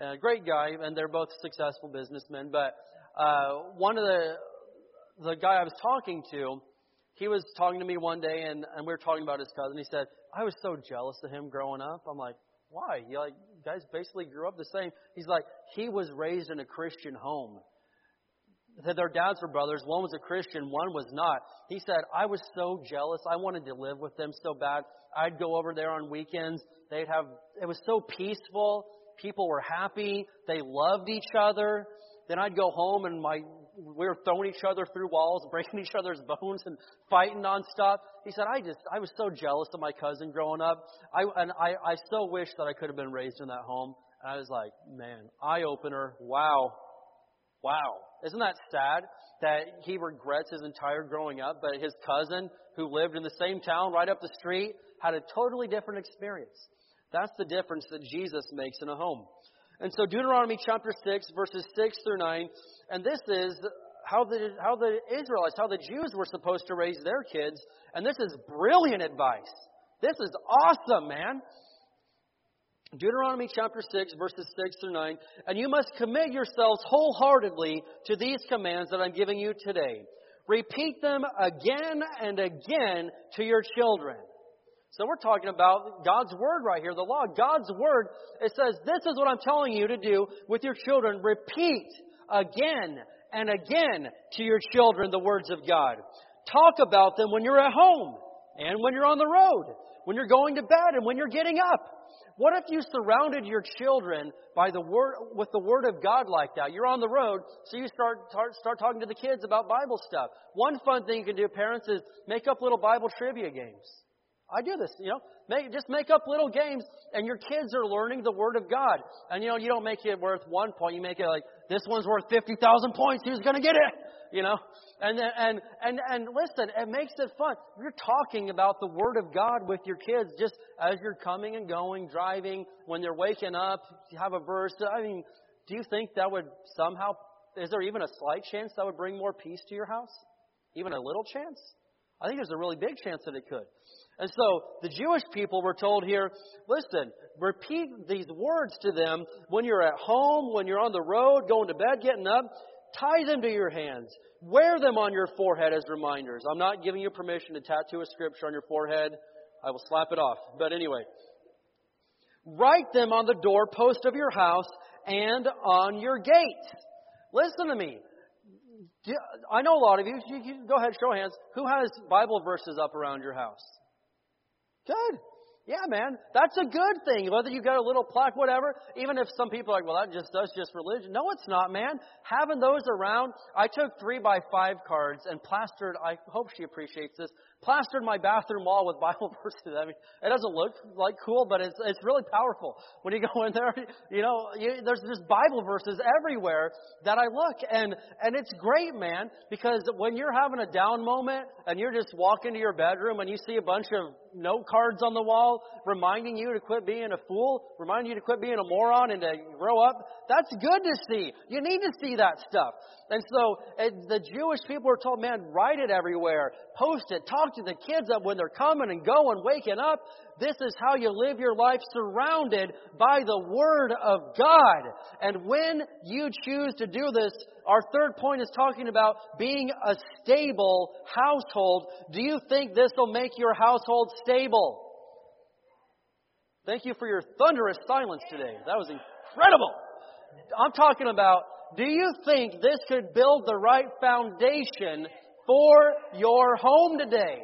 A great guy, and they're both successful businessmen. But uh, one of the the guy I was talking to, he was talking to me one day, and, and we were talking about his cousin. He said, I was so jealous of him growing up. I'm like, why? You like, guys basically grew up the same. He's like, he was raised in a Christian home. That their dads were brothers. One was a Christian, one was not. He said, I was so jealous. I wanted to live with them so bad. I'd go over there on weekends. They'd have, it was so peaceful. People were happy. They loved each other. Then I'd go home and my we were throwing each other through walls, [LAUGHS] breaking each other's bones, and fighting nonstop. He said, "I just, I was so jealous of my cousin growing up. I and I, I so wish that I could have been raised in that home." And I was like, "Man, eye opener! Wow, wow! Isn't that sad that he regrets his entire growing up, but his cousin who lived in the same town right up the street had a totally different experience." That's the difference that Jesus makes in a home. And so Deuteronomy chapter 6, verses 6 through 9, and this is how the, how the Israelites, how the Jews were supposed to raise their kids. And this is brilliant advice. This is awesome, man. Deuteronomy chapter 6, verses 6 through 9. And you must commit yourselves wholeheartedly to these commands that I'm giving you today. Repeat them again and again to your children. So we're talking about God's Word right here, the law. God's Word, it says, this is what I'm telling you to do with your children. Repeat again and again to your children the words of God. Talk about them when you're at home and when you're on the road, when you're going to bed and when you're getting up. What if you surrounded your children by the word with the word of God like that? You're on the road, so you start start, start talking to the kids about Bible stuff. One fun thing you can do, parents, is make up little Bible trivia games. I do this, you know. Make, just make up little games, and your kids are learning the Word of God. And you know, you don't make it worth one point. You make it like this one's worth fifty thousand points. Who's going to get it? You know. And and and and listen, it makes it fun. You're talking about the Word of God with your kids just as you're coming and going, driving, when they're waking up. You have a verse. I mean, do you think that would somehow? Is there even a slight chance that would bring more peace to your house? Even a little chance? I think there's a really big chance that it could. And so the Jewish people were told here, listen, repeat these words to them when you're at home, when you're on the road, going to bed, getting up. Tie them to your hands. Wear them on your forehead as reminders. I'm not giving you permission to tattoo a scripture on your forehead. I will slap it off. But anyway, write them on the doorpost of your house and on your gates. Listen to me. I know a lot of you, you go ahead, show hands. Who has Bible verses up around your house? Good. Yeah, man, that's a good thing. Whether you got a little plaque, whatever. Even if some people are like, well, that just does just religion. No, it's not, man. Having those around, I took three by five cards and plastered. I hope she appreciates this plastered my bathroom wall with [LAUGHS] Bible verses. I mean, it doesn't look like cool, but it's it's really powerful. When you go in there, [LAUGHS] you know, you, there's just Bible verses everywhere that I look, and and it's great, man, because when you're having a down moment and you're just walking to your bedroom and you see a bunch of note cards on the wall reminding you to quit being a fool, reminding you to quit being a moron and to grow up, that's good to see. You need to see that stuff. And so the Jewish people were told, man, write it everywhere, post it, talk to the kids that when they're coming and going, waking up, this is how you live your life surrounded by the Word of God. And when you choose to do this, our third point is talking about being a stable household. Do you think this will make your household stable? Thank you for your thunderous silence today. That was incredible. I'm talking about do you think this could build the right foundation for your home today?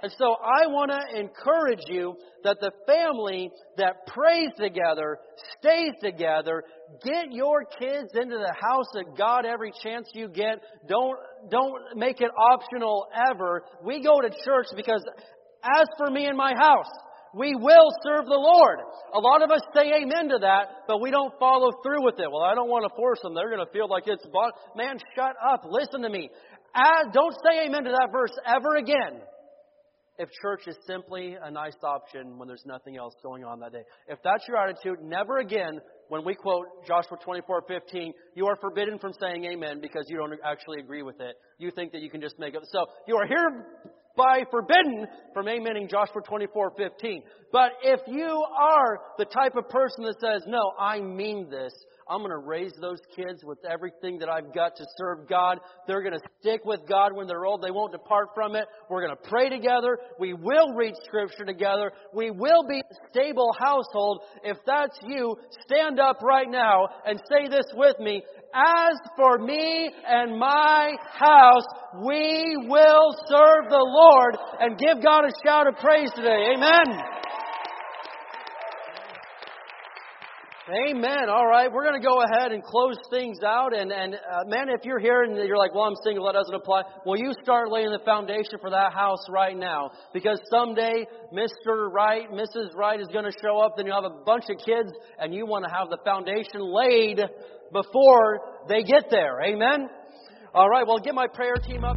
And so I want to encourage you that the family that prays together, stays together, get your kids into the house of God every chance you get. Don't, don't make it optional ever. We go to church because as for me and my house, we will serve the Lord. A lot of us say amen to that, but we don't follow through with it. Well, I don't want to force them. They're going to feel like it's, man, shut up. Listen to me. Don't say amen to that verse ever again if church is simply a nice option when there's nothing else going on that day. If that's your attitude, never again, when we quote Joshua 24:15, you are forbidden from saying amen because you don't actually agree with it. You think that you can just make it. So you are hereby forbidden from amening Joshua 24:15. But if you are the type of person that says, "No, I mean this. I'm going to raise those kids with everything that I've got to serve God. They're going to stick with God when they're old. They won't depart from it. We're going to pray together. We will read Scripture together. We will be a stable household. If that's you, stand up right now and say this with me. As for me and my house, we will serve the Lord and give God a shout of praise today. Amen. Amen. All right, we're going to go ahead and close things out. And, and uh, man, if you're here and you're like, well, I'm single, that doesn't apply. Well, you start laying the foundation for that house right now. Because someday, Mr. Right, Mrs. Right is going to show up, then you'll have a bunch of kids, and you want to have the foundation laid before they get there. Amen. All right, well, get my prayer team up.